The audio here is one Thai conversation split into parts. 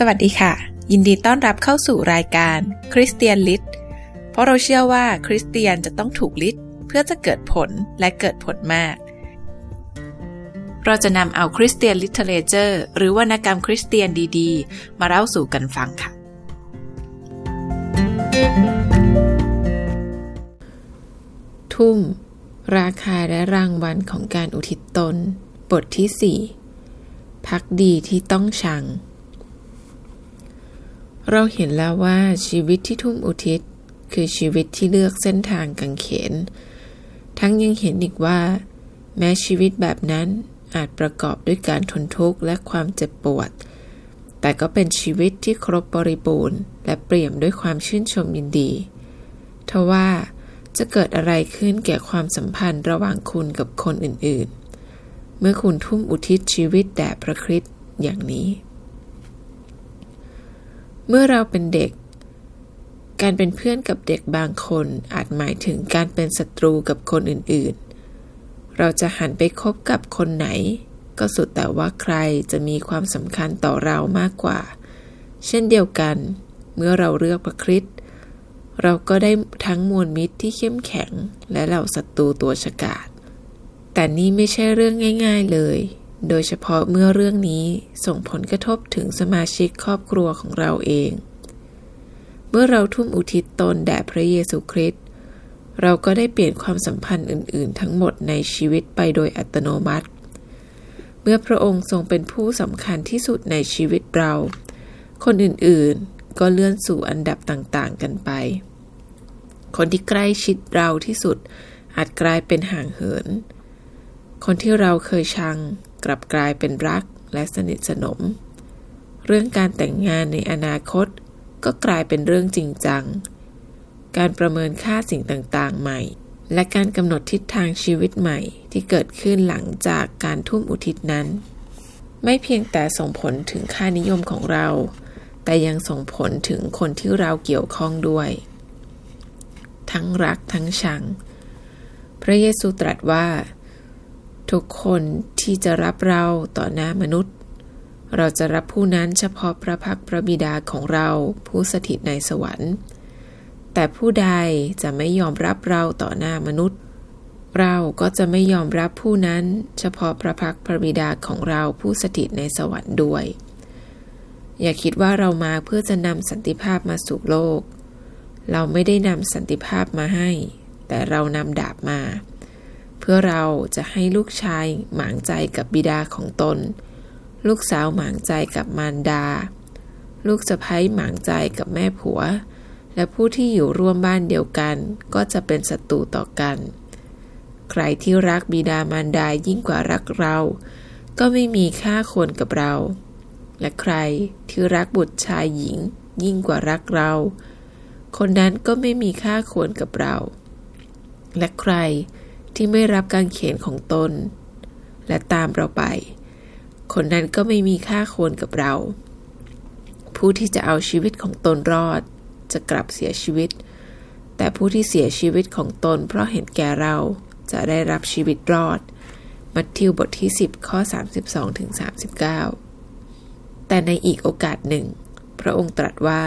สวัสดีค่ะ ยินดีต้อนรับเข้าสู่รายการ Christian Lit เพราะเราเชื่อว่าคริสเตียนจะต้องถูก lit เพื่อจะเกิดผลและเกิดผลมาก เราจะนำเอา Christian Literature หรือวรรณกรรมคริสเตียนดีๆ มาเล่าสู่กันฟังค่ะ ทุ่ม ราคาและรางวัลของการอุทิศตน บทที่ 4 พักดีที่ต้องชัง เราเห็นแล้วว่าชีวิตที่ทุ่มอุทิศ คือชีวิตที่เลือกเส้นทางกังเขน ทั้งยังเห็นอีกว่า แม้ชีวิตแบบนั้นอาจประกอบด้วยการทนทุกข์และความเจ็บปวด แต่ก็เป็นชีวิตที่ครบบริบูรณ์ และเปี่ยมด้วยความชื่นชมยินดีทว่าจะเกิดอะไรขึ้นแก่ความสัมพันธ์ระหว่างคุณกับคนอื่นๆ เมื่อคุณทุ่มอุทิศชีวิตแด่พระคริสต์อย่างนี้ เมื่อเราเป็นเด็ก การเป็นเพื่อนกับเด็กบางคนอาจหมายถึงการเป็นศัตรูกับคนอื่นๆ เราจะหันไปคบกับคนไหน ก็สุดแต่ว่าใครจะมีความสำคัญต่อเรามากกว่า เช่นเดียวกัน เมื่อเราเลือกพระคริสต์เราก็ได้ทั้งมวลมิตรที่เข้มแข็งและเหล่าศัตรูตัวฉกาจแต่นี่ไม่ใช่เรื่องง่าย ๆเลย โดยเฉพาะเมื่อเรื่องนี้ส่งผลกระทบถึงสมาชิกครอบครัวของเราเอง เมื่อเราทุ่มอุทิศตนแด่พระเยซูคริสต์เราก็ได้เปลี่ยนความสัมพันธ์อื่น ๆ ทั้งหมดในชีวิตไปโดยอัตโนมัติ เมื่อพระองค์ทรงเป็นผู้สำคัญที่สุดในชีวิตเรา คนอื่น ๆ ก็เลื่อนสู่อันดับต่าง ๆ กันไป คนที่ใกล้ชิดเราที่สุดอาจกลายเป็นห่างเหิน คนที่เราเคยชัง กลับกลายเป็นรักและสนิทสนม เรื่องการแต่งงานในอนาคต ก็กลายเป็นเรื่องจริงจัง การประเมินค่าสิ่งต่างๆ ใหม่ และการกำหนดทิศทางชีวิตใหม่ที่เกิดขึ้นหลังจากการทุ่มอุทิศนั้น ไม่เพียงแต่ส่งผลถึงค่านิยมของเรา แต่ยังส่งผลถึงคนที่เราเกี่ยวข้องด้วย ทั้งรักทั้งชัง พระเยซูตรัสว่า ทุกคน ที่จะรับเราต่อหน้ามนุษย์ เราจะรับผู้นั้นเฉพาะพระพักพระบิดาของเราผู้สถิตในสวรรค์ แต่ผู้ใดจะไม่ยอมรับเราต่อหน้ามนุษย์ เราก็จะไม่ยอมรับผู้นั้นเฉพาะพระพักพระบิดาของเราผู้สถิตในสวรรค์ด้วย อย่าคิดว่าเรามาเพื่อจะนำสันติภาพมาสู่โลก เราไม่ได้นำสันติภาพมาให้ แต่เรานำดาบมา เพื่อเราจะให้ลูกชายหมางใจกับบิดาของตน ลูกสาวหมางใจกับมารดา ลูกสะใภ้หมางใจกับแม่ผัว และผู้ที่อยู่ร่วมบ้านเดียวกันก็จะเป็นศัตรูต่อกัน ใครที่รักบิดามารดายิ่งกว่ารักเรา ก็ไม่มีค่าควรกับเรา และใครที่รักบุตรชายหญิงยิ่งกว่ารักเรา คนนั้นก็ไม่มีค่าควรกับเรา และใคร ที่ไม่รับการเขียนของตน และตามเราไป คนนั้นก็ไม่มีค่าควรกับเรา ผู้ที่จะเอาชีวิตของตนรอด จะกลับเสียชีวิต แต่ผู้ที่เสียชีวิตของตน เพราะเห็นแก่เราจะได้รับชีวิตรอด มัทธิวบทที่ 10 ข้อ 32ถึง39 แต่ในอีกโอกาสหนึ่ง พระองค์ตรัสว่า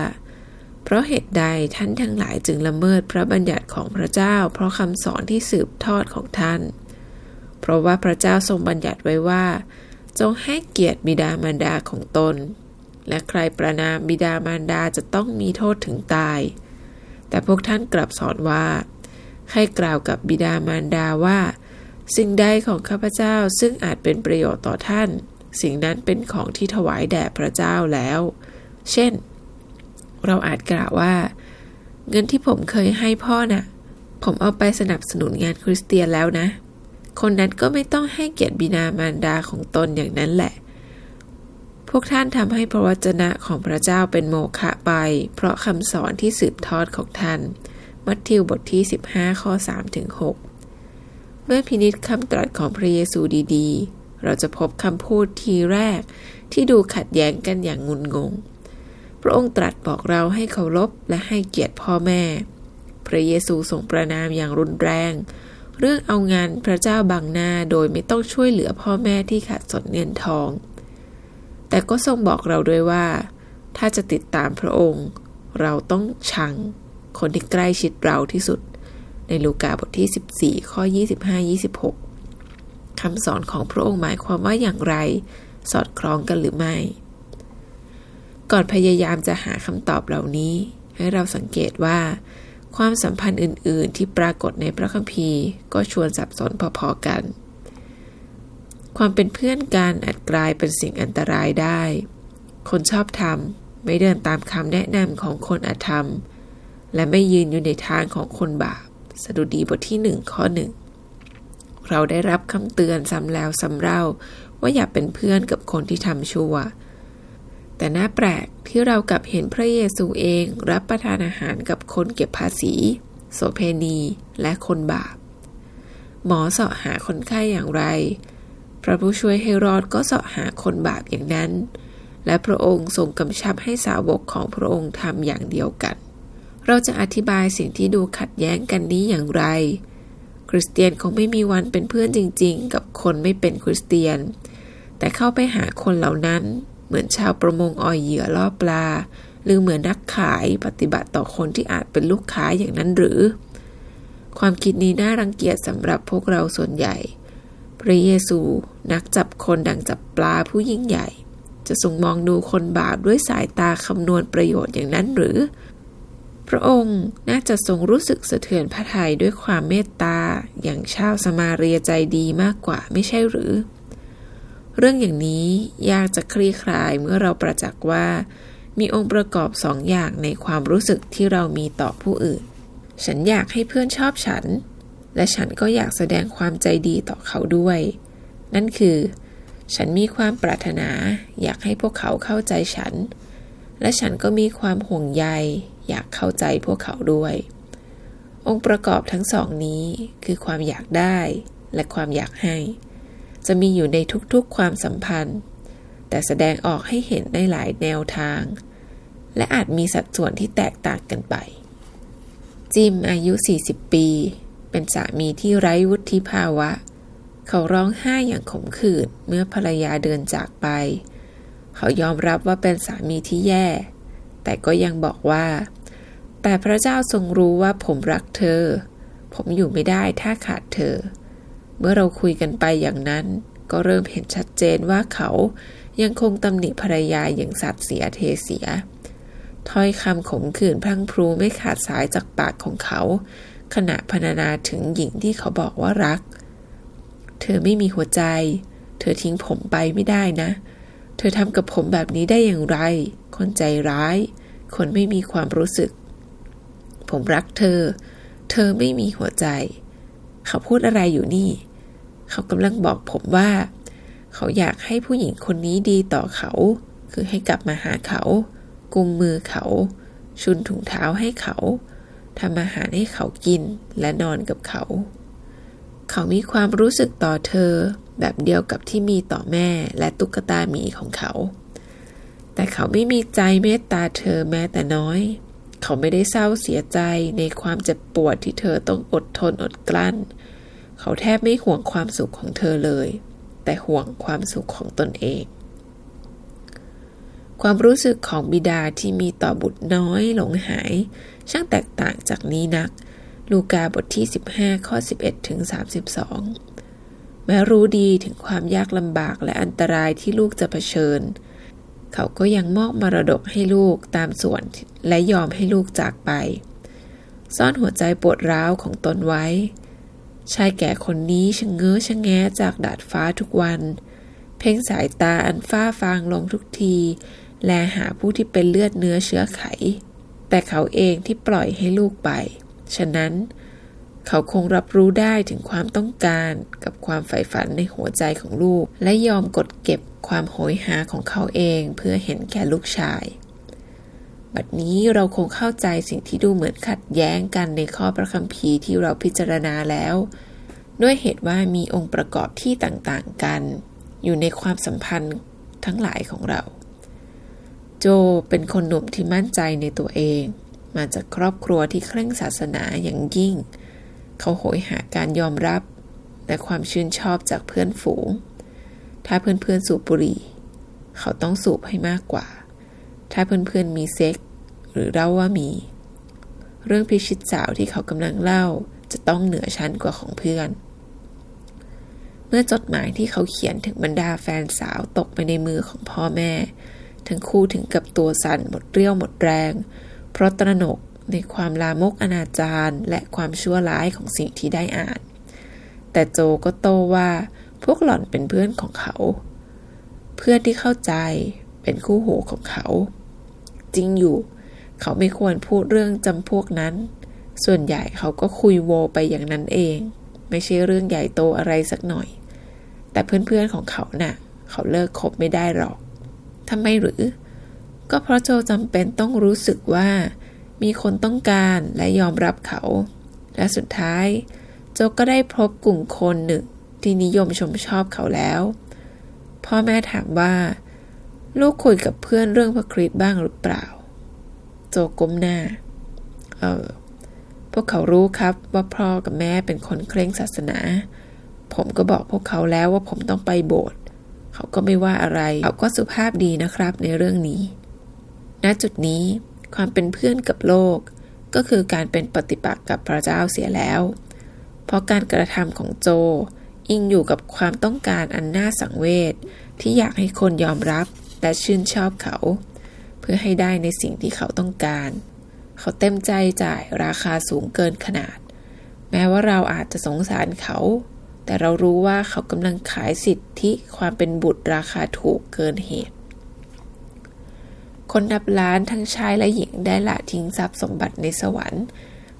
เพราะเหตุใดท่านทั้งหลายจึงละเมิดพระบัญญัติของพระเจ้า เพราะคำสอนที่สืบทอดของท่าน เพราะว่าพระเจ้าทรงบัญญัติไว้ว่า จงให้เกียรติบิดามารดาของตน และใครประนามบิดามารดาจะต้องมีโทษถึงตาย แต่พวกท่านกลับสอนว่า ให้กล่าวกับบิดามารดาว่า สิ่งใดของข้าพเจ้าซึ่งอาจเป็นประโยชน์ต่อท่าน สิ่งนั้นเป็นของที่ถวายแด่พระเจ้าแล้ว เช่น เราอาจกล่าวว่า เงินที่ผมเคยให้พ่อนะ่ะ ผมเอาไปสนับสนุนงานคริสเตียนแล้วนะ คนนั้นก็ไม่ต้องให้เกียรติบิดามารดาของตนอย่างนั้นแหละ พวกท่านทำให้พระวจนะของพระเจ้าเป็นโมฆะไป เพราะคำสอนที่สืบทอดของท่าน มัทธิวบทที่ 15 ข้อ3ถึง6เมื่อพินิษคำตรัสของพระเยซูดี ๆ เราจะพบคำพูดทีแรกที่ดูขัดแย้งกันอย่างงุนงง พระองค์ตรัสบอกเราให้เคารพและให้เกียรติพ่อแม่ พระเยซูทรงประนามอย่างรุนแรง เรื่องเอางานพระเจ้าบังหน้าโดยไม่ต้องช่วยเหลือพ่อแม่ที่ขาดสนเงินทอง แต่ก็ทรงบอกเราด้วยว่า ถ้าจะติดตามพระองค์ เราต้องชัง คนที่ใกล้ชิดเราที่สุด ในลูกาบทที่ 14 ข้อ 25-26คำสอนของพระองค์หมายความว่าอย่างไร สอดคล้องกันหรือไม่ ก่อนพยายามจะหาคำตอบเหล่านี้ ให้เราสังเกตว่า ความสัมพันธ์อื่น ๆ ที่ปรากฏในพระคัมภีร์ ก็ชวนสับสนพอ ๆ กัน ความเป็นเพื่อนกันอาจกลายเป็นสิ่งอันตรายได้ คนชอบทำไม่เดินตามคำแนะนำของคนอาธรรม และไม่ยืนอยู่ในทางของคนบาปสดุดีบทที่หนึ่งข้อหนึ่งเราได้รับคำเตือนซ้ำแล้วซ้ำเล่าว่าอย่าเป็นเพื่อนกับคนที่ทำชั่ว แต่น่าแปลกที่เรากลับเห็นพระเยซูเองรับประทานอาหารกับคนเก็บภาษี โสเพณี และคนบาป หมอเสาะหาคนไข้อย่างไร พระผู้ช่วยให้รอดก็เสาะหาคนบาปอย่างนั้น และพระองค์ทรงกำชับให้สาวกของพระองค์ทำอย่างเดียวกัน เราจะอธิบายสิ่งที่ดูขัดแย้งกันนี้อย่างไร คริสเตียนคงไม่มีวันเป็นเพื่อนจริง ๆ กับคนไม่เป็นคริสเตียน แต่เข้าไปหาคนเหล่านั้น เหมือนชาวประมงอ่อยเหยื่อล่อปลา หรือเหมือนนักขายปฏิบัติต่อคนที่อาจเป็นลูกค้าอย่างนั้นหรือ ความคิดนี้น่ารังเกียจสำหรับพวกเราส่วนใหญ่ พระเยซูนักจับคนดังจับปลาผู้ยิ่งใหญ่ จะทรงมองดูคนบาปด้วยสายตาคำนวณประโยชน์อย่างนั้นหรือ พระองค์น่าจะทรงรู้สึกสะเทือนพระทัยด้วยความเมตตาอย่างชาวสมาเรียใจดีมากกว่าไม่ใช่หรือ เรื่องอย่างนี้ยากจะคลี่คลายเมื่อเราประจักษ์ว่า มีองค์ประกอบสองอย่างในความรู้สึกที่เรามีต่อผู้อื่น ฉันอยากให้เพื่อนชอบฉัน และฉันก็อยากแสดงความใจดีต่อเขาด้วย นั่นคือ ฉันมีความปรารถนา อยากให้พวกเขาเข้าใจฉัน และฉันก็มีความห่วงใย อยากเข้าใจพวกเขาด้วย องค์ประกอบทั้งสองนี้คือความอยากได้และความอยากให้ จะมีอยู่ในทุกๆความสัมพันธ์ แต่แสดงออกให้เห็นได้หลายแนวทาง และอาจมีสัดส่วนที่แตกต่างกันไป จิมอายุ 40 ปี เป็นสามีที่ไร้วุฒิภาวะ เขาร้องไห้อย่างขมขื่นเมื่อภรรยาเดินจากไป เขายอมรับว่าเป็นสามีที่แย่ แต่ก็ยังบอกว่า แต่พระเจ้าทรงรู้ว่าผมรักเธอ ผมอยู่ไม่ได้ถ้าขาดเธอ เมื่อเราคุยกันไปอย่างนั้น ก็เริ่มเห็นชัดเจนว่าเขายังคงตำหนิภรรยาอย่างสัตว์เสียเทเสีย ถ้อยคำขมขื่นพลังพรูไม่ขาดสายจากปากของเขา ขณะพรรณนาถึงหญิงที่เขาบอกว่ารัก เธอไม่มีหัวใจ เธอทิ้งผมไปไม่ได้นะ เธอทำกับผมแบบนี้ได้อย่างไร คนใจร้าย คนไม่มีความรู้สึก ผมรักเธอ เธอไม่มีหัวใจ เขาพูดอะไรอยู่นี่ เขากำลังบอกผมว่า เขาอยากให้ผู้หญิงคนนี้ดีต่อเขา คือให้กลับมาหาเขา กุมมือเขา ชุนถุงเท้าให้เขาทำอาหารให้เขากินและนอนกับเขา เขามีความรู้สึกต่อเธอแบบเดียวกับที่มีต่อแม่และตุ๊กตาหมีของเขา แต่เขาไม่มีใจเมตตาเธอแม้แต่น้อย เขาไม่ได้เศร้าเสียใจในความเจ็บปวดที่เธอต้องอดทนอดกลั้น เขาแทบไม่ห่วงความสุขของเธอเลย แต่ห่วงความสุขของตนเอง ความรู้สึกของบิดาที่มีต่อบุตรน้อยหลงหาย ช่างแตกต่างจากนี้นัก ลูกาบทที่ 15 ข้อ 11 ถึง 32 แม้รู้ดีถึงความยากลำบากและอันตรายที่ลูกจะเผชิญ เขาก็ยังมอบมรดกให้ลูกตามส่วนและยอมให้ลูกจากไป ซ่อนหัวใจปวดร้าวของตนไว้ ชายแก่คนนี้ชะเง้อชะแงะจากดาดฟ้าทุกวัน เพ่งสายตาอันฟ้าฟางลงทุกที แลหาผู้ที่เป็นเลือดเนื้อเชื้อไข แต่เขาเองที่ปล่อยให้ลูกไป ฉะนั้น เขาคงรับรู้ได้ถึงความต้องการกับความใฝ่ฝันในหัวใจของลูก และยอมกดเก็บความโหยหาของเขาเองเพื่อเห็นแก่ลูกชาย บัดนี้เราคงเข้าใจสิ่งที่ดูเหมือนขัดแย้งกันในข้อพระคัมภีร์ที่เราพิจารณาแล้ว ด้วยเหตุว่ามีองค์ประกอบที่ต่างๆกัน อยู่ในความสัมพันธ์ทั้งหลายของเรา โจเป็นคนหนุ่มที่มั่นใจในตัวเอง มาจากครอบครัวที่เคร่งศาสนาอย่างยิ่ง เขาโหยหาการยอมรับและความชื่นชอบจากเพื่อนฝูง ถ้าเพื่อนๆสูบบุหรี่ เขาต้องสูบให้มากกว่า ถ้าเพื่อนๆมีเซ็กหรือเล่าว่ามี เรื่องพิชิตสาวที่เขากำลังเล่าจะต้องเหนือชั้นกว่าของเพื่อน เมื่อจดหมายที่เขาเขียนถึงบรรดาแฟนสาวตกไปในมือของพ่อแม่ ทั้งคู่ถึงกับตัวสั่นหมดเรี่ยวหมดแรง เพราะตระหนกในความลามกอนาจารและความชั่วร้ายของสิ่งที่ได้อ่าน แต่โจก็โตว่าพวกหล่อนเป็นเพื่อนของเขา เพื่อนที่เข้าใจเป็นคู่หูของเขา จริงอยู่ เขาไม่ควรพูดเรื่องจำพวกนั้น ส่วนใหญ่เขาก็คุยโวไปอย่างนั้นเอง ไม่ใช่เรื่องใหญ่โตอะไรสักหน่อย แต่เพื่อนๆของเขานะ่ะ เขาเลิกคบไม่ได้หรอกทำไมหรือ ก็เพราะโจจำเป็นต้องรู้สึกว่า มีคนต้องการและยอมรับเขา และสุดท้ายโจก็ได้พบกลุ่มคนหนึ่งที่นิยมชมชอบเขาแล้ว พ่อแม่ถามว่า ลูกคุยกับเพื่อนเรื่องพระคริสต์บ้างหรือเปล่า โจก้มหน้า เออ พวกเขารู้ครับว่าพ่อกับแม่เป็นคนเคร่งศาสนา ผมก็บอกพวกเขาแล้วว่าผมต้องไปโบสถ์ เขาก็ไม่ว่าอะไร เขาก็สุภาพดีนะครับในเรื่องนี้ ณ จุดนี้ความเป็นเพื่อนกับโลก ก็คือการเป็นปฏิปักษ์กับพระเจ้าเสียแล้ว เพราะการกระทำของโจอิงอยู่กับความต้องการอันน่าสังเวชที่อยากให้คนยอมรับ และชื่นชอบเขา เพื่อให้ได้ในสิ่งที่เขาต้องการ เขาเต็มใจจ่ายราคาสูงเกินขนาด แม้ว่าเราอาจจะสงสารเขา แต่เรารู้ว่าเขากำลังขายสิทธิความเป็นบุตรราคาถูกเกินเหตุ คนนับล้านทั้งชายและหญิงได้ละทิ้งทรัพย์สมบัติในสวรรค์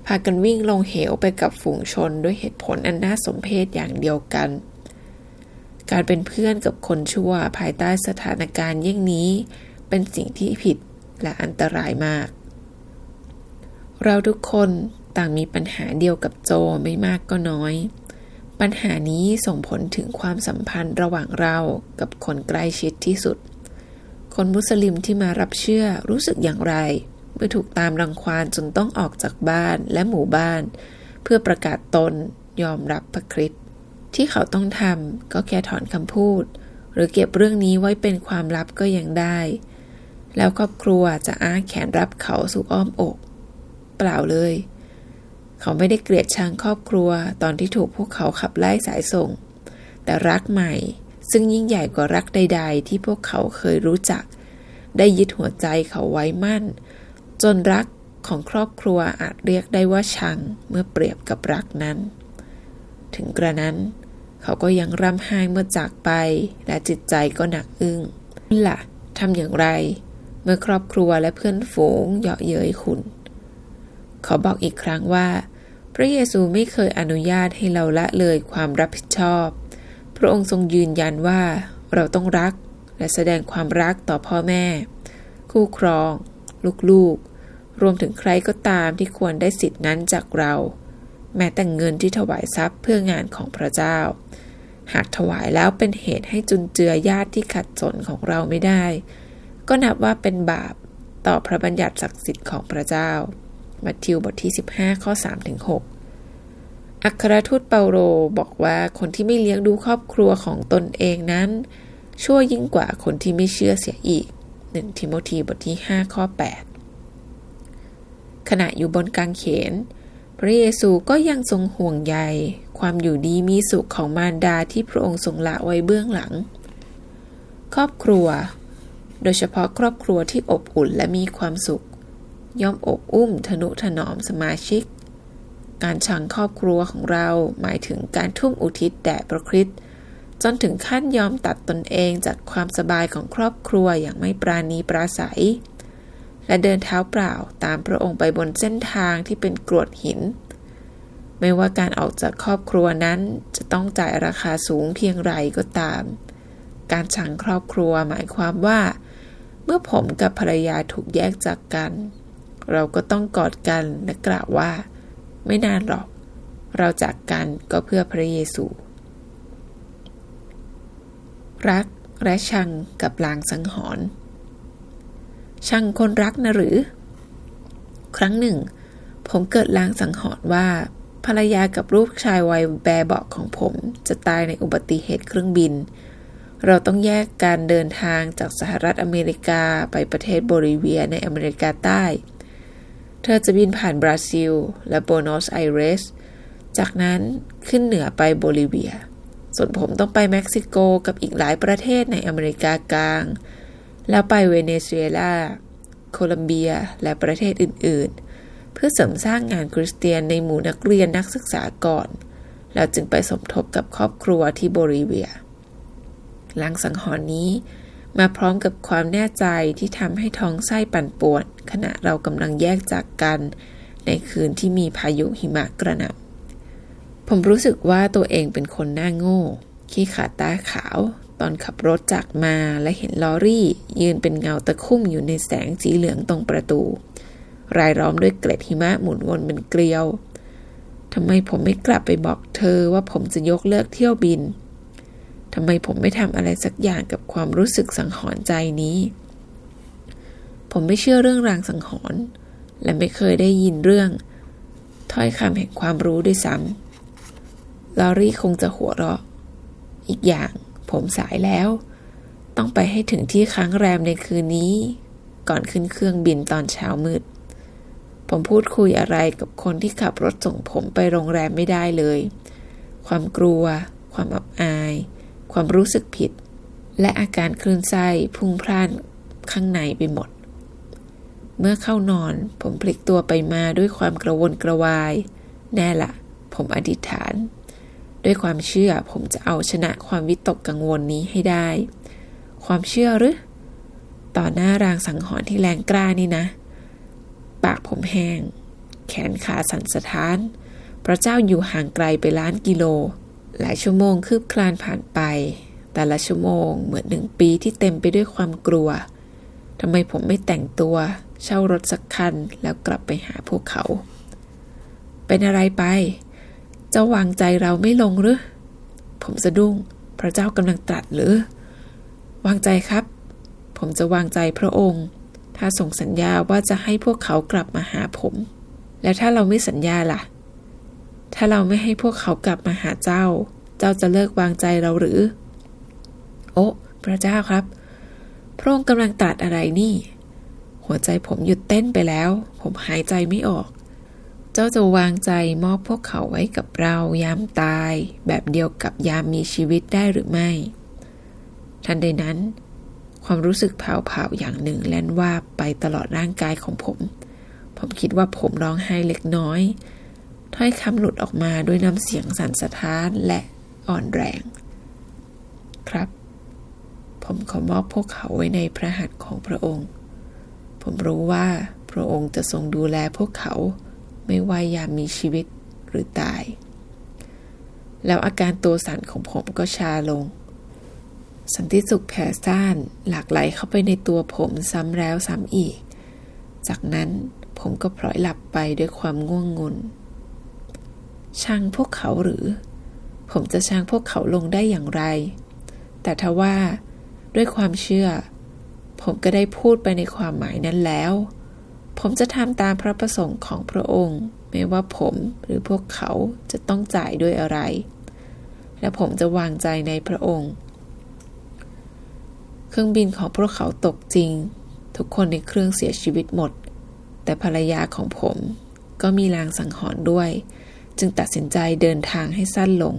พากันวิ่งลงเหวไปกับฝูงชนด้วยเหตุผลอันน่าสมเพชอย่างเดียวกัน การเป็นเพื่อนกับคนชั่วภายใต้สถานการณ์ยิ่งนี้ เป็นสิ่งที่ผิดและอันตรายมาก เราทุกคนต่างมีปัญหาเดียวกับโจไม่มากก็น้อย ปัญหานี้ส่งผลถึงความสัมพันธ์ระหว่างเรากับคนใกล้ชิดที่สุด คนมุสลิมที่มารับเชื่อรู้สึกอย่างไร เมื่อถูกตามรังควานจนต้องออกจากบ้านและหมู่บ้าน เพื่อประกาศตนยอมรับพระคริสต์ ที่เขาต้องทำก็แค่ถอนคำพูด หรือเก็บเรื่องนี้ไว้เป็นความลับก็ยังได้ แล้วครอบครัวจะอ้าแขนรับเขาสู่อ้อมอก เปล่าเลย เขาไม่ได้เกลียดชังครอบครัวตอนที่ถูกพวกเขาขับไล่สายส่ง แต่รักใหม่ซึ่งยิ่งใหญ่กว่ารักใด ๆ ที่พวกเขาเคยรู้จัก ได้ยึดหัวใจเขาไว้มั่น จนรักของครอบครัวอาจเรียกได้ว่าชังเมื่อเปรียบกับรักนั้น ถึงกระนั้น เขาก็ยังร่ำไห้เมื่อจากไป และจิตใจก็หนักอึ้งล่ะทำอย่างไร เมื่อครอบครัวและเพื่อนฝูงเยาะเย้ยคุณ เขาบอกอีกครั้งว่า พระเยซูไม่เคยอนุญาตให้เราละเลยความรับผิดชอบ พระองค์ทรงยืนยันว่าเราต้องรักและแสดงความรักต่อพ่อแม่ คู่ครอง ลูกๆ รวมถึงใครก็ตามที่ควรได้สิทธินั้นจากเรา แม้แต่เงินที่ถวายทรัพย์เพื่องานของพระเจ้า หากถวายแล้วเป็นเหตุให้จุนเจือญาติที่ขัดสนของเราไม่ได้ ก็นับว่าเป็นบาปต่อพระบัญญัติศักดิ์สิทธิ์ของพระเจ้า มัทธิวบทที่ 15 ข้อ3-6อัครทูตเปาโลบอกว่าคนที่ไม่เลี้ยงดูครอบครัวของตนเองนั้น ชั่วยิ่งกว่าคนที่ไม่เชื่อเสียอีกหนึ่งทิโมธีบทที่ 5 ข้อ 8ขณะอยู่บนกางเขน พระเยซูก็ยังทรงห่วงใย ความอยู่ดีมีสุขของมารดาที่พระองค์ทรงละไว้เบื้องหลัง ครอบครัว โดยเฉพาะครอบครัวที่อบอุ่นและมีความสุข ย่อมอบอุ้มทนุถนอมสมาชิก การชังครอบครัวของเราหมายถึงการทุ่มอุทิศแด่พระคริสต์จนถึงขั้นยอมตัดตนเองจากความสบายของครอบครัวอย่างไม่ปราณีปราศัย และเดินเท้าเปล่าตามพระองค์ไปบนเส้นทางที่เป็นกรวดหิน ไม่ว่าการออกจากครอบครัวนั้นจะต้องจ่ายราคาสูงเพียงไรก็ตาม การชังครอบครัวหมายความว่า เมื่อผมกับภรรยาถูกแยกจากกัน เราก็ต้องกอดกันและกล่าวว่า ไม่นานหรอก เราจากกันก็เพื่อพระเยซู รักและชังกับลางสังหรณ์ ชังคนรักนะหรือ ครั้งหนึ่ง ผมเกิดลางสังหรณ์ว่า ภรรยากับลูกชายวัยแบเบาะของผมจะตายในอุบัติเหตุเครื่องบิน เราต้องแยกการเดินทางจากสหรัฐอเมริกาไปประเทศโบลิเวียในอเมริกาใต้ เธอจะบินผ่านบราซิล และบัวโนสไอเรส จากนั้นขึ้นเหนือไปโบลิเวีย ส่วนผมต้องไปเม็กซิโกกับอีกหลายประเทศในอเมริกากลาง แล้วไปเวเนซุเอลา โคลัมเบีย และประเทศอื่น ๆ เพื่อเสริมสร้างงานคริสเตียนในหมู่นักเรียนนักศึกษาก่อนแล้วจึงไปสมทบกับครอบครัวที่โบลิเวียลางสังหรณ์นี้มาพร้อมกับความแน่ใจที่ทำให้ท้องไส้ปั่นป่วน ขณะเรากำลังแยกจากกัน ในคืนที่มีพายุหิมะกระหน่ำผมรู้สึกว่าตัวเองเป็นคนหน้าโง่ ขี้ขาดตาขาว ตอนขับรถจากมาและเห็นลอรี่ ยืนเป็นเงาตะคุ่มอยู่ในแสงสีเหลืองตรงประตู รายล้อมด้วยเกล็ดหิมะหมุนวนเป็นเกลียวทำไมผมไม่กลับไปบอกเธอว่าผมจะยกเลิกเที่ยวบินทำไมผมไม่ทำอะไรสักอย่างกับความรู้สึกสังหรณ์ใจนี้ ผมไม่เชื่อเรื่องรางสังหรณ์และไม่เคยได้ยินเรื่อง ถ้อยคำแห่งความรู้ด้วยซ้ำลอรี่คงจะหัวเราะ อีกอย่าง ผมสายแล้ว ต้องไปให้ถึงที่ค้างแรมในคืนนี้ ก่อนขึ้นเครื่องบินตอนเช้ามืด ผมพูดคุยอะไรกับคนที่ขับรถส่งผมไปโรงแรมไม่ได้เลย ความกลัว ความอับอาย ความรู้สึกผิด และอาการคลื่นไส้พุ่งพล่านข้างในไปหมด เมื่อเข้านอนผมพลิกตัวไปมาด้วยความกระวนกระวาย แน่ละ ผมอธิษฐาน ด้วยความเชื่อผมจะเอาชนะความวิตกกังวลนี้ให้ได้ ความเชื่อหรือ ต่อหน้ารางสังหรณ์ที่แรงกล้านี่นะ ปากผมแห้ง แขนขาสั่นสะท้าน พระเจ้าอยู่ห่างไกลไปล้านกิโล หลายชั่วโมงคืบคลานผ่านไป แต่ละชั่วโมงเหมือนหนึ่งปีที่เต็มไปด้วยความกลัวทำไมผมไม่แต่งตัว เช่ารถสักคันแล้วกลับไปหาพวกเขา เป็นอะไรไป เจ้าวางใจเราไม่ลงหรือ ผมสะดุ้ง พระเจ้ากำลังตรัสหรือ วางใจครับ ผมจะวางใจพระองค์ ถ้าส่งสัญญาว่าจะให้พวกเขากลับมาหาผม แล้วถ้าเราไม่สัญญาล่ะ ถ้าเราไม่ให้พวกเขากลับมาหาเจ้า เจ้าจะเลิกวางใจเราหรือ โอ้พระเจ้าครับ พระองค์กำลังตรัสอะไรนี่ หัวใจผมหยุดเต้นไปแล้ว ผมหายใจไม่ออก จ้าจะวางใจมอบพวกเขาไว้กับเรายามตาย แบบเดียวกับยามมีชีวิตได้หรือไม่ ทันใดนั้น ความรู้สึกเผาๆอย่างหนึ่งแล่นว่าไปตลอดร่างกายของผม ผมคิดว่าผมร้องไห้เล็กน้อย ถ้อยคำหลุดออกมาด้วยน้ำเสียงสั่นสะท้านและอ่อนแรง ครับ ผมขอมอบพวกเขาไว้ในพระหัตถ์ของพระองค์ ผมรู้ว่าพระองค์จะทรงดูแลพวกเขา ไม่ว่ายามมีชีวิตหรือตาย แล้วอาการตัวสั่นของผมก็ชาลง สันติสุขแผ่ซ่านหลากไหลเข้าไปในตัวผมซ้ำแล้วซ้ำอีก จากนั้นผมก็พลอยหลับไปด้วยความง่วงงุนชังพวกเขาหรือ ผมจะชังพวกเขาลงได้อย่างไร แต่ทว่าด้วยความเชื่อ ผมก็ได้พูดไปในความหมายนั้นแล้ว ผมจะทำตามพระประสงค์ของพระองค์ ไม่ว่าผมหรือพวกเขาจะต้องจ่ายด้วยอะไร และผมจะวางใจในพระองค์ เครื่องบินของพวกเขาตกจริง ทุกคนในเครื่องเสียชีวิตหมด แต่ภรรยาของผมก็มีลางสังหรณ์ด้วย จึงตัดสินใจเดินทางให้สั้นลง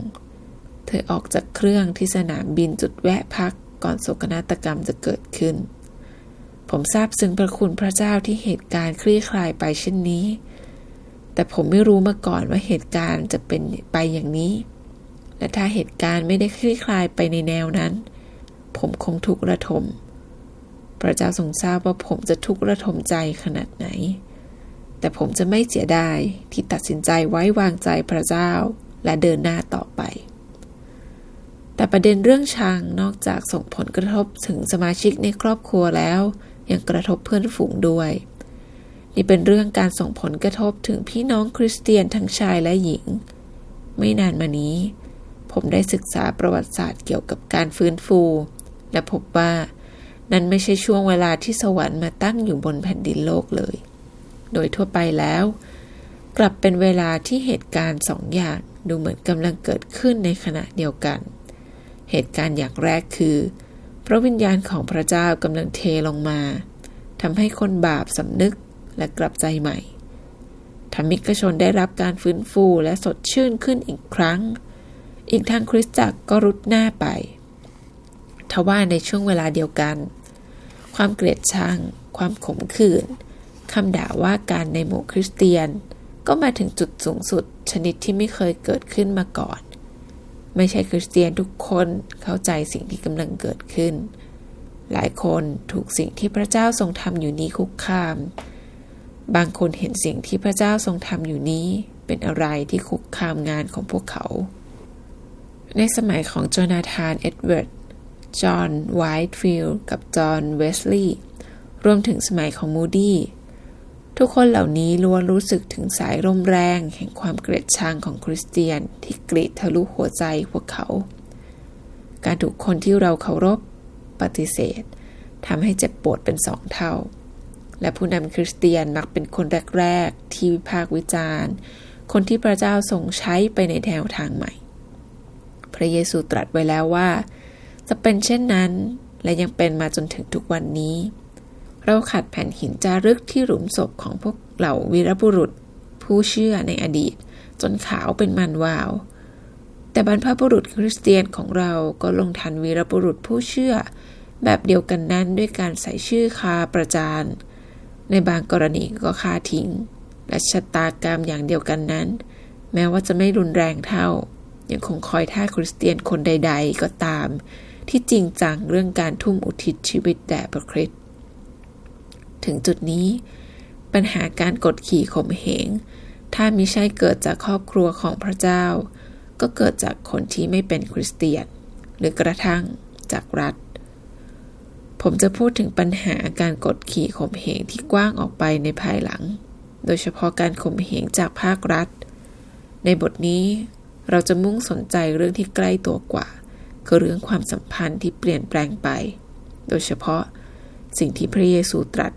เธอออกจากเครื่องที่สนามบินจุดแวะพักก่อนโศกนาฏกรรมจะเกิดขึ้น ผมทราบซึ้งพระคุณพระเจ้าที่เหตุการณ์คลี่คลายไปเช่นนี้ แต่ผมไม่รู้มาก่อนว่าเหตุการณ์จะเป็นไปอย่างนี้ และถ้าเหตุการณ์ไม่ได้คลี่คลายไปในแนวนั้น ผมคงทุกข์ระทม พระเจ้าทรงทราบว่าผมจะทุกข์ระทมใจขนาดไหน แต่ผมจะไม่เสียดายที่ตัดสินใจไว้วางใจพระเจ้าและเดินหน้าต่อไปแต่ประเด็นเรื่องชังนอกจากส่งผลกระทบถึงสมาชิกในครอบครัวแล้ว ยังกระทบเพื่อนฝูงด้วย นี่เป็นเรื่องการส่งผลกระทบถึงพี่น้องคริสเตียนทั้งชายและหญิง ไม่นานมานี้ ผมได้ศึกษาประวัติศาสตร์เกี่ยวกับการฟื้นฟู และพบว่านั้นไม่ใช่ช่วงเวลาที่สวรรค์มาตั้งอยู่บนแผ่นดินโลกเลย โดยทั่วไปแล้ว กลับเป็นเวลาที่เหตุการณ์สองอย่างดูเหมือนกำลังเกิดขึ้นในขณะเดียวกัน เหตุการณ์อย่างแรกคือ ระวิญญาณของพระเจ้ากำลังเทลงมาทำให้คนบาปสำนึกและกลับใจใหม่ธรรมิกชนได้รับการฟื้นฟูและสดชื่นขึ้นอีกครั้ง อีกทางคริสตจักรก็รุดหน้าไป ทว่าในช่วงเวลาเดียวกัน ความเกลียดชัง ความขมขื่นคำด่าว่าการในหมู่คริสเตียน ก็มาถึงจุดสูงสุดชนิดที่ไม่เคยเกิดขึ้นมาก่อน ไม่ใช่คริสเตียนทุกคนเข้าใจสิ่งที่กำลังเกิดขึ้น หลายคนถูกสิ่งที่พระเจ้าทรงทำอยู่นี้คุกคาม บางคนเห็นสิ่งที่พระเจ้าทรงทำอยู่นี้เป็นอะไรที่คุกคามงานของพวกเขา ในสมัยของโจนาธานเอ็ดเวิร์ด จอห์นไวท์ฟิลด์กับจอห์นเวสลีย์รวมถึงสมัยของมูดี้ ทุกคนเหล่านี้ล้วนรู้สึกถึงสายร่มแรง แห่งความเกลียดชังของคริสเตียนที่กรีดทะลุหัวใจพวกเขา การถูกคนที่เราเคารพปฏิเสธทำให้เจ็บปวดเป็นสองเท่า และผู้นำคริสเตียนมักเป็นคนแรก ๆ ที่วิพากษ์วิจารณ์ คนที่พระเจ้าทรงใช้ไปในแนวทางใหม่ พระเยซูตรัสไว้แล้วว่า จะเป็นเช่นนั้นและยังเป็นมาจนถึงทุกวันนี้ เราขัดแผ่นหินจารึกที่หลุมศพของพวกเหล่าวีรบุรุษ ผู้เชื่อในอดีต จนขาวเป็นมันวาว แต่บรรพบุรุษคริสเตียนของเราก็ลงทันวีรบุรุษผู้เชื่อ แบบเดียวกันนั้นด้วยการใส่ชื่อคาประจานในบางกรณีก็ฆ่าทิ้ง และชะตากรรมอย่างเดียวกันนั้น แม้ว่าจะไม่รุนแรงเท่า ยังคงคอยท่าคริสเตียนคนใด ๆ ก็ตาม ที่จริงจังเรื่องการทุ่มอุทิศชีวิตแด่พระคริสต ถึงจุดนี้ ปัญหาการกดขี่ข่มเหง ถ้ามิใช่เกิดจากครอบครัวของพระเจ้า ก็เกิดจากคนที่ไม่เป็นคริสเตียน หรือกระทั่งจากรัฐ ผมจะพูดถึงปัญหาการกดขี่ข่มเหงที่กว้างออกไปในภายหลัง โดยเฉพาะการข่มเหงจากภาครัฐ ในบทนี้เราจะมุ่งสนใจเรื่องที่ใกล้ตัวกว่า คือเรื่องความสัมพันธ์ที่เปลี่ยนแปลงไป โดยเฉพาะสิ่งที่พระเยซูตรัส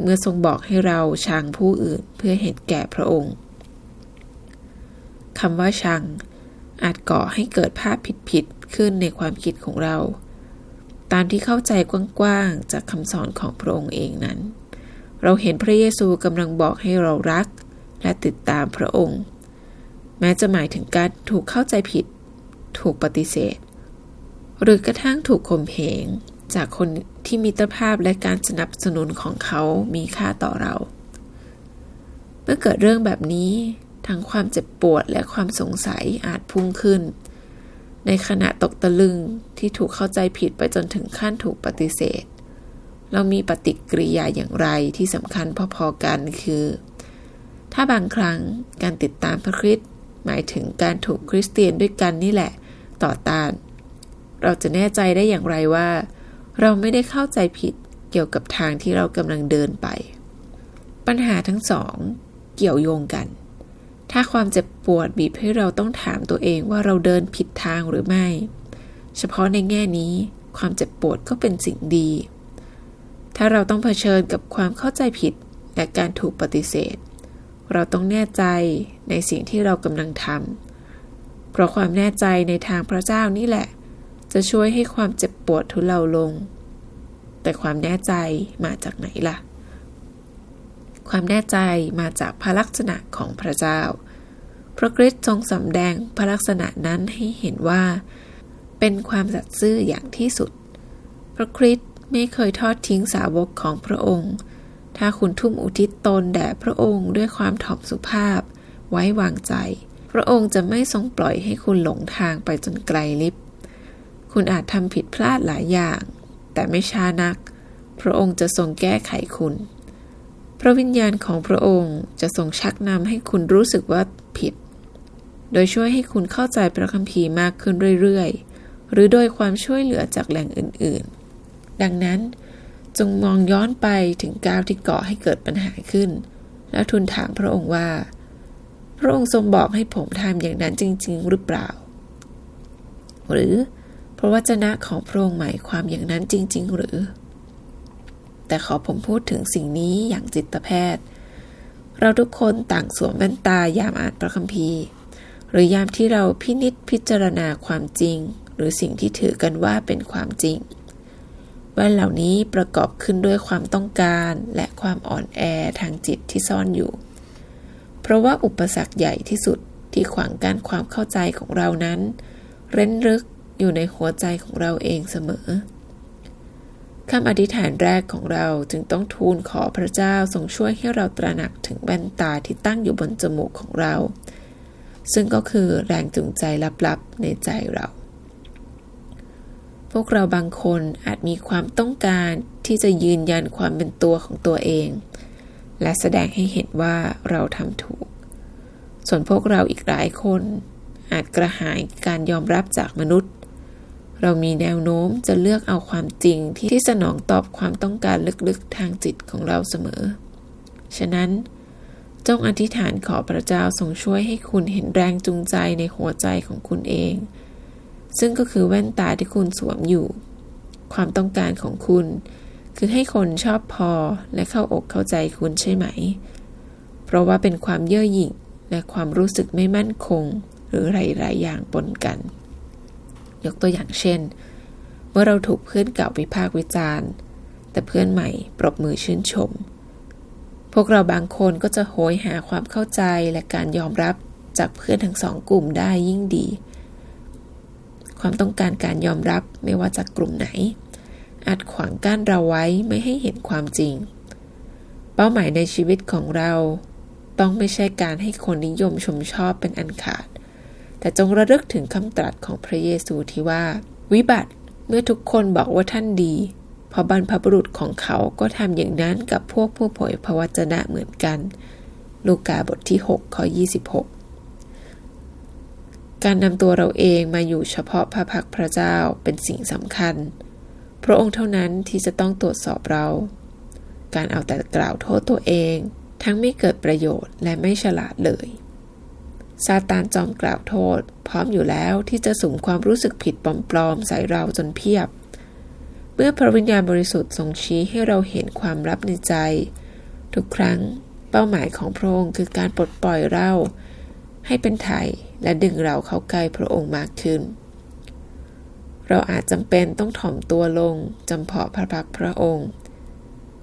เมื่อทรงบอกให้เราชังผู้อื่นเพื่อเห็นแก่พระองค์คำว่าชัง อาจก่อให้เกิดภาพผิดๆขึ้นในความคิดของเรา ตามที่เข้าใจกว้างๆจากคำสอนของพระองค์เองนั้น เราเห็นพระเยซูกำลังบอกให้เรารัก และติดตามพระองค์ แม้จะหมายถึงการถูกเข้าใจผิด ถูกปฏิเสธ หรือกระทั่งถูกข่มเหง จากคนที่มิตรภาพและการสนับสนุนของเขามีค่าต่อเรา เมื่อเกิดเรื่องแบบนี้ทั้งความเจ็บปวดและความสงสัยอาจพุ่งขึ้น ในขณะตกตะลึงที่ถูกเข้าใจผิดไปจนถึงขั้นถูกปฏิเสธ เรามีปฏิกิริยาอย่างไรที่สำคัญพอๆกันคือ ถ้าบางครั้งการติดตามพระคริสต์หมายถึงการถูกคริสเตียนด้วยกันนี่แหละต่อต้าน เราจะแน่ใจได้อย่างไรว่า เราไม่ได้เข้าใจผิดเกี่ยวกับทางที่เรากำลังเดินไป ปัญหาทั้งสองเกี่ยวโยงกัน ถ้าความเจ็บปวดบีบให้เราต้องถามตัวเองว่าเราเดินผิดทางหรือไม่ เฉพาะในแง่นี้ ความเจ็บปวดก็เป็นสิ่งดี ถ้าเราต้องเผชิญกับความเข้าใจผิดและการถูกปฏิเสธ เราต้องแน่ใจในสิ่งที่เรากำลังทำเพราะความแน่ใจในทางพระเจ้านี่แหละ จะช่วยให้ความเจ็บปวดทุเลาลง แต่ความแน่ใจมาจากไหนล่ะ ความแน่ใจมาจากพระลักษณะของพระเจ้า พระคริสต์ทรงสำแดงพระลักษณะนั้นให้เห็นว่า เป็นความสัตย์ซื่ออย่างที่สุด พระคริสต์ไม่เคยทอดทิ้งสาวกของพระองค์ ถ้าคุณทุ่มอุทิศตนแด่พระองค์ด้วยความถ่อมสุภาพ ไว้วางใจ พระองค์จะไม่ทรงปล่อยให้คุณหลงทางไปจนไกลลิบ คุณอาจทำผิดพลาดหลายอย่าง แต่ไม่ช้านัก พระองค์จะทรงแก้ไขคุณ พระวิญญาณของพระองค์จะทรงชักนำให้คุณรู้สึกว่าผิด โดยช่วยให้คุณเข้าใจพระคัมภีร์มากขึ้นเรื่อยๆ หรือโดยความช่วยเหลือจากแหล่งอื่นๆ ดังนั้นจงมองย้อนไปถึงก้าวที่ก่อให้เกิดปัญหาขึ้น แล้วทูลถามพระองค์ว่า พระองค์ทรงบอกให้ผมทำอย่างนั้นจริง ๆ หรือเปล่า หรือ พระวจนะของพระองค์หมายความอย่างนั้นจริง ๆ หรือ แต่ขอผมพูดถึงสิ่งนี้อย่างจิตแพทย์ เราทุกคนต่างสวมแว่นตายามอ่านพระคัมภีร์ หรือยามที่เราพินิษพิจารณาความจริง หรือสิ่งที่ถือกันว่าเป็นความจริงแว่นเหล่านี้ประกอบขึ้นด้วยความต้องการและความอ่อนแอทางจิตที่ซ่อนอยู่ เพราะว่าอุปสรรคใหญ่ที่สุดที่ขวางกั้นความเข้าใจของเรานั้น เร้นลึก อยู่ในหัวใจของเราเองเสมอคำอธิษฐานแรกของเราจึงต้องทูลขอพระเจ้าทรงช่วยให้เราตระหนักถึงแว่นตาที่ตั้งอยู่บนจมูกของเรา ซึ่งก็คือแรงจูงใจลับๆในใจเรา พวกเราบางคนอาจมีความต้องการที่จะยืนยันความเป็นตัวของตัวเอง และแสดงให้เห็นว่าเราทำถูก ส่วนพวกเราอีกหลายคน อาจกระหายการยอมรับจากมนุษย์ เรามีแนวโน้มจะเลือกเอาความจริงที่สนองตอบความต้องการลึกๆทางจิตของเราเสมอ ฉะนั้นจงอธิษฐานขอพระเจ้าทรงช่วยให้คุณเห็นแรงจูงใจในหัวใจของคุณเอง ซึ่งก็คือแว่นตาที่คุณสวมอยู่ ความต้องการของคุณ คือให้คนชอบพอและเข้าอกเข้าใจคุณใช่ไหม เพราะว่าเป็นความเย่อหยิ่งและความรู้สึกไม่มั่นคง หรือหลายๆอย่างปนกัน ยกตัวอย่างเช่น เมื่อเราถูกเพื่อนเก่าวิพากษ์วิจารณ์ แต่เพื่อนใหม่ปรบมือชื่นชม พวกเราบางคนก็จะโหยหาความเข้าใจและการยอมรับจากเพื่อนทั้งสองกลุ่มได้ยิ่งดี ความต้องการการยอมรับไม่ว่าจากกลุ่มไหน อาจขวางกั้นเราไว้ไม่ให้เห็นความจริง เป้าหมายในชีวิตของเราต้องไม่ใช่การให้คนนิยมชมชอบเป็นอันขาด แต่จงระลึกถึงคำตรัสของพระเยซูที่ว่า วิบัติเมื่อทุกคนบอกว่าท่านดีพระบรรพบุรุษของเขาก็ทำอย่างนั้นกับพวกผู้เผยพระวจนะเหมือนกัน ลูกาบทที่6ข้อ26 การนำตัวเราเองมาอยู่เฉพาะพระพักพระเจ้าเป็นสิ่งสำคัญ พระองค์เท่านั้นที่จะต้องตรวจสอบเรา การเอาแต่กล่าวโทษตัวเอง ทั้งไม่เกิดประโยชน์และไม่ฉลาดเลย ซาตานจอมกล่าวโทษ พร้อมอยู่แล้วที่จะสุ่มความรู้สึกผิดปลอมๆใส่เราจนเพียบ เมื่อพระวิญญาณบริสุทธิ์ทรงชี้ให้เราเห็นความลับในใจ ทุกครั้งเป้าหมายของพระองค์คือการปลดปล่อยเรา ให้เป็นไทยและดึงเราเข้าใกล้พระองค์มากขึ้น เราอาจจำเป็นต้องถ่อมตัวลงจำเพาะพระพักพระองค์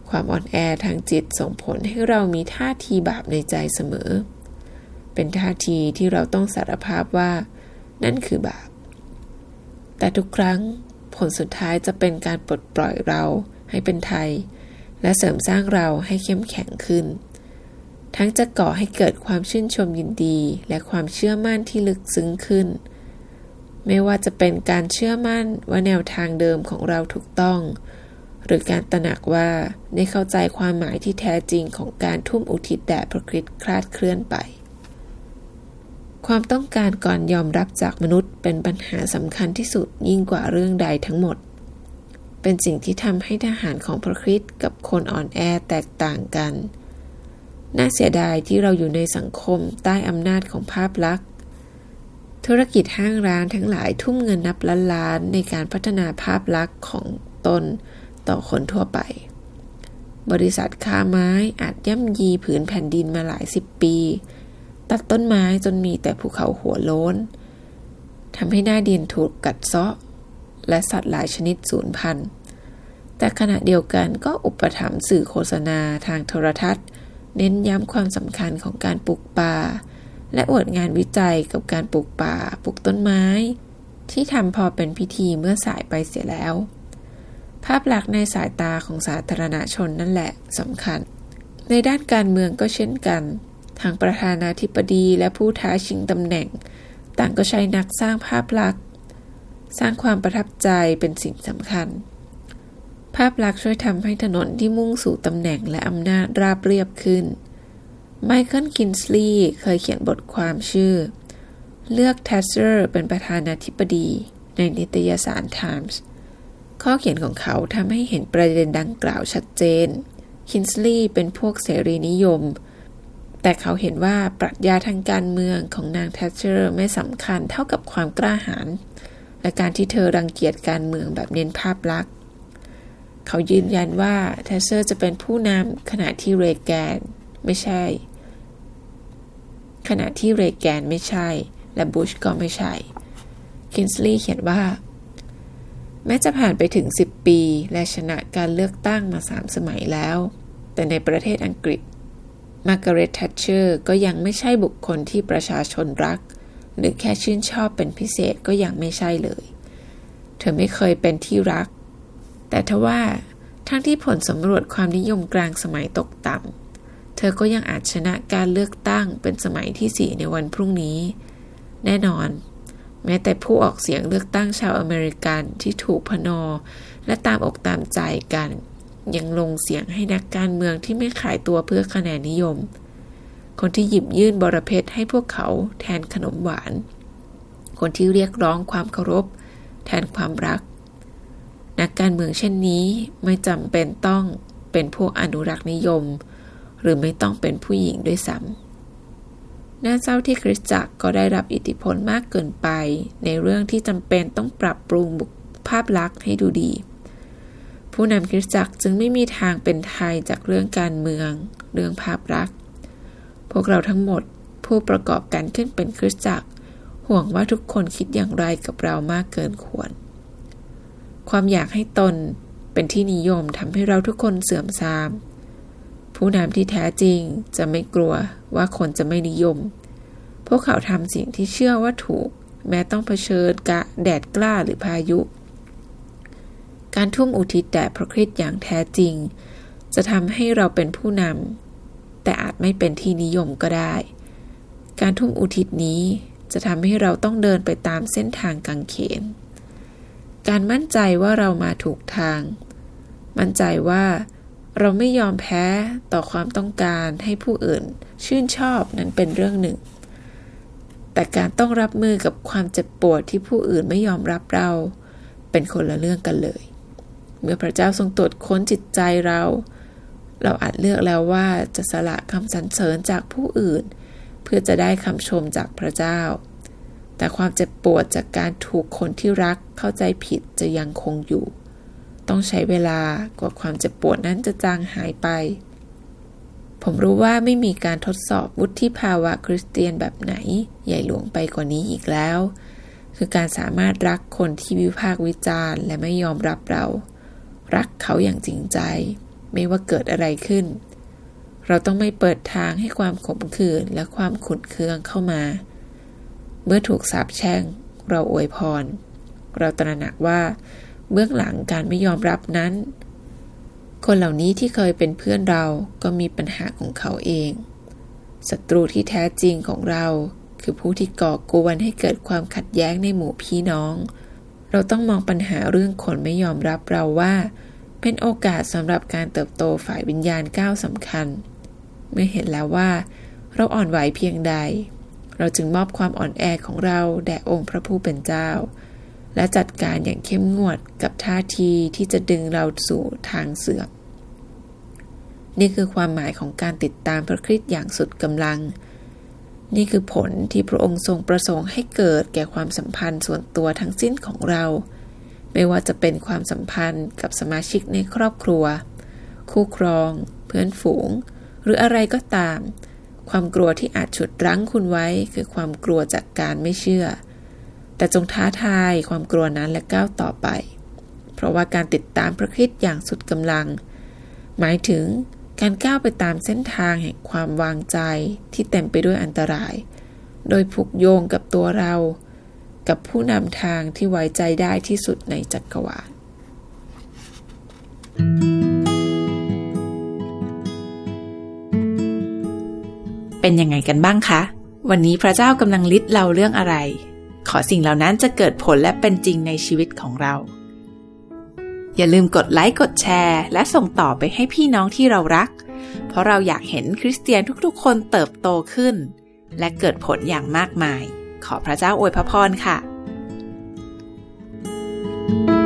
ความอ่อนแอทางจิตส่งผลให้เรามีท่าทีบาปในใจเสมอ เป็นท่าทีที่เราต้องสารภาพว่า นั่นคือบาป แต่ทุกครั้งผลสุดท้ายจะเป็นการปลดปล่อยเราให้เป็นไทย และเสริมสร้างเราให้เข้มแข็งขึ้น ทั้งจะก่อให้เกิดความชื่นชมยินดี และความเชื่อมั่นที่ลึกซึ้งขึ้น ไม่ว่าจะเป็นการเชื่อมั่นว่าแนวทางเดิมของเราถูกต้อง หรือการตระหนักว่าได้เข้าใจความหมายที่แท้จริงของการทุ่มอุทิศแด่พระคริสต์คลาดเคลื่อนไป ความต้องการก่อนยอมรับจากมนุษย์เป็นปัญหาสำคัญที่สุดยิ่งกว่าเรื่องใดทั้งหมด เป็นสิ่งที่ทำให้ทหารของพระคริสต์กับคนอ่อนแอแตกต่างกัน น่าเสียดายที่เราอยู่ในสังคมใต้อำนาจของภาพลักษณ์ ธุรกิจห้างร้านทั้งหลายทุ่มเงินนับล้านล้านในการพัฒนาภาพลักษณ์ของตนต่อคนทั่วไป บริษัทค้าไม้อาจย่ำยีผืนแผ่นดินมาหลายสิบปี ตัดต้นไม้จนมีแต่ภูเขาหัวโล้นทำให้หน้าดินถูกกัดเซาะ และสัตว์หลายชนิดสูญพันธุ์แต่ขณะเดียวกันก็อุปถัมภ์สื่อโฆษณาทางโทรทัศน์ เน้นย้ำความสำคัญของการปลูกป่า และอวดงานวิจัยกับการปลูกป่าปลูกต้นไม้ ที่ทำพอเป็นพิธีเมื่อสายไปเสียแล้ว ภาพลักษณ์ในสายตาของสาธารณชนนั่นแหละสำคัญ ในด้านการเมืองก็เช่นกัน ทางประธานาธิบดีและผู้ท้าชิงตำแหน่ง ต่างก็ใช้นักสร้างภาพลักษณ์ สร้างความประทับใจเป็นสิ่งสำคัญ ภาพลักษณ์ช่วยทำให้ถนนที่มุ่งสู่ตำแหน่งและอำนาจราบเรียบขึ้น ไมเคิลกินสลีย์เคยเขียนบทความชื่อ เลือกแทชเชอร์เป็นประธานาธิบดีในนิตยสารไทมส์ข้อเขียนของเขาทำให้เห็นประเด็นดังกล่าวชัดเจน คินสลีย์เป็นพวกเสรีนิยม แต่เขาเห็นว่าปรัชญาทางการเมืองของนางแทชเชอร์ไม่สำคัญเท่ากับความกล้าหาญและการที่เธอรังเกียจการเมืองแบบเน้นภาพลักษณ์ เขายืนยันว่าแทชเชอร์จะเป็นผู้นำขณะที่เรแกนไม่ใช่ ขณะที่เรแกนไม่ใช่ และบุชก็ไม่ใช่ คินสลีย์เขียนว่า แม้จะผ่านไปถึง 10 ปี และชนะการเลือกตั้งมา 3 สมัยแล้ว แต่ในประเทศอังกฤษ มาร์กาเร็ตแทชเชอร์ก็ยังไม่ใช่บุคคลที่ประชาชนรัก หรือแค่ชื่นชอบเป็นพิเศษก็ยังไม่ใช่เลย เธอไม่เคยเป็นที่รัก แต่ทว่าทั้งที่ผลสำรวจความนิยมกลางสมัยตกต่ำ เธอก็ยังอาจชนะการเลือกตั้งเป็นสมัยที่สี่ในวันพรุ่งนี้ แน่นอน แม้แต่ผู้ออกเสียงเลือกตั้งชาวอเมริกันที่ถูกพนอ และตามอกตามใจกัน ยังลงเสียงให้นักการเมืองที่ไม่ขายตัวเพื่อคะแนนนิยม คนที่หยิบยื่นบรเพชรให้พวกเขาแทนขนมหวาน คนที่เรียกร้องความเคารพ แทนความรัก นักการเมืองเช่นนี้ไม่จำเป็นต้องเป็นพวกอนุรักษ์นิยม หรือไม่ต้องเป็นผู้หญิงด้วยซ้ำน่าเศร้าที่คริสตจักรก็ได้รับอิทธิพลมากเกินไป ในเรื่องที่จำเป็นต้องปรับปรุงภาพลักษณ์ให้ดูดี ผู้นำคริสตจักรจึงไม่มีทางเป็นไทยจากเรื่องการเมือง เรื่องภาพลักษณ์ พวกเราทั้งหมดผู้ประกอบการขึ้นเป็นคริสตจักร ห่วงว่าทุกคนคิดอย่างไรกับเรามากเกินควร ความอยากให้ตนเป็นที่นิยมทำให้เราทุกคนเสื่อมทราม ผู้นำที่แท้จริงจะไม่กลัวว่าคนจะไม่นิยม พวกเขาทำสิ่งที่เชื่อว่าถูก แม้ต้องเผชิญกะแดดกล้าหรือพายุ การทุ่มอุทิศแด่พระคริสต์อย่างแท้จริง จะทำให้เราเป็นผู้นำแต่อาจไม่เป็นที่นิยมก็ได้ การทุ่มอุทิศนี้จะทำให้เราต้องเดินไปตามเส้นทางกังเขน การมั่นใจว่าเรามาถูกทาง มั่นใจว่าเราไม่ยอมแพ้ต่อความต้องการให้ผู้อื่นชื่นชอบนั้นเป็นเรื่องหนึ่ง แต่การต้องรับมือกับความเจ็บปวดที่ผู้อื่นไม่ยอมรับเรา เป็นคนละเรื่องกันเลย เมื่อพระเจ้าทรงตรวจค้นจิตใจเรา เราอาจเลือกแล้วว่าจะสละคำสรรเสริญจากผู้อื่น เพื่อจะได้คำชมจากพระเจ้า แต่ความเจ็บปวดจากการถูกคนที่รักเข้าใจผิดจะยังคงอยู่ ต้องใช้เวลากว่าความเจ็บปวดนั้นจะจางหายไป ผมรู้ว่าไม่มีการทดสอบวุฒิภาวะคริสเตียนแบบไหนใหญ่หลวงไปกว่านี้อีกแล้วคือการสามารถรักคนที่วิพากษ์วิจารณ์และไม่ยอมรับเรา รักเขาอย่างจริงใจ ไม่ว่าเกิดอะไรขึ้น เราต้องไม่เปิดทางให้ความขมขื่นและความขุนเคืองเข้ามา เมื่อถูกสาปแช่ง เราอวยพร เราตระหนักว่า เบื้องหลังการไม่ยอมรับนั้น คนเหล่านี้ที่เคยเป็นเพื่อนเราก็มีปัญหาของเขาเองศัตรูที่แท้จริงของเราคือผู้ที่ก่อกวนให้เกิดความขัดแย้งในหมู่พี่น้อง เราต้องมองปัญหาเรื่องคนไม่ยอมรับเราว่า เป็นโอกาสสำหรับการเติบโตฝ่ายวิญญาณก้าวสำคัญ เมื่อเห็นแล้วว่า เราอ่อนไหวเพียงใด เราจึงมอบความอ่อนแอของเราแด่องค์พระผู้เป็นเจ้า และจัดการอย่างเข้มงวดกับท่าทีที่จะดึงเราสู่ทางเสื่อมนี่คือความหมายของการติดตามพระคริสต์อย่างสุดกำลัง นี่คือผลที่พระองค์ทรงประสงค์ให้เกิดแก่ความสัมพันธ์ส่วนตัวทั้งสิ้นของเรา ไม่ว่าจะเป็นความสัมพันธ์กับสมาชิกในครอบครัว คู่ครอง เพื่อนฝูง หรืออะไรก็ตาม ความกลัวที่อาจฉุดรั้งคุณไว้คือความกลัวจากการไม่เชื่อ แต่จงท้าทายความกลัวนั้นและก้าวต่อไป เพราะว่าการติดตามพระคิดอย่างสุดกำลัง หมายถึง การก้าวไปตามเส้นทางแห่งความวางใจที่เต็มไปด้วยอันตราย โดยผูกโยงกับตัวเรา กับผู้นำทางที่ไว้ใจได้ที่สุดในจักรวาล เป็นยังไงกันบ้างคะ วันนี้พระเจ้ากำลังลิดเราเรื่องอะไร ขอสิ่งเหล่านั้นจะเกิดผลและเป็นจริงในชีวิตของเรา อย่าลืมกดไลค์กดแชร์ และส่งต่อไปให้พี่น้องที่เรารัก เพราะเราอยากเห็นคริสเตียนทุกๆ คนเติบโตขึ้น และเกิดผลอย่างมากมาย ขอพระเจ้าอวยพรค่ะ thank you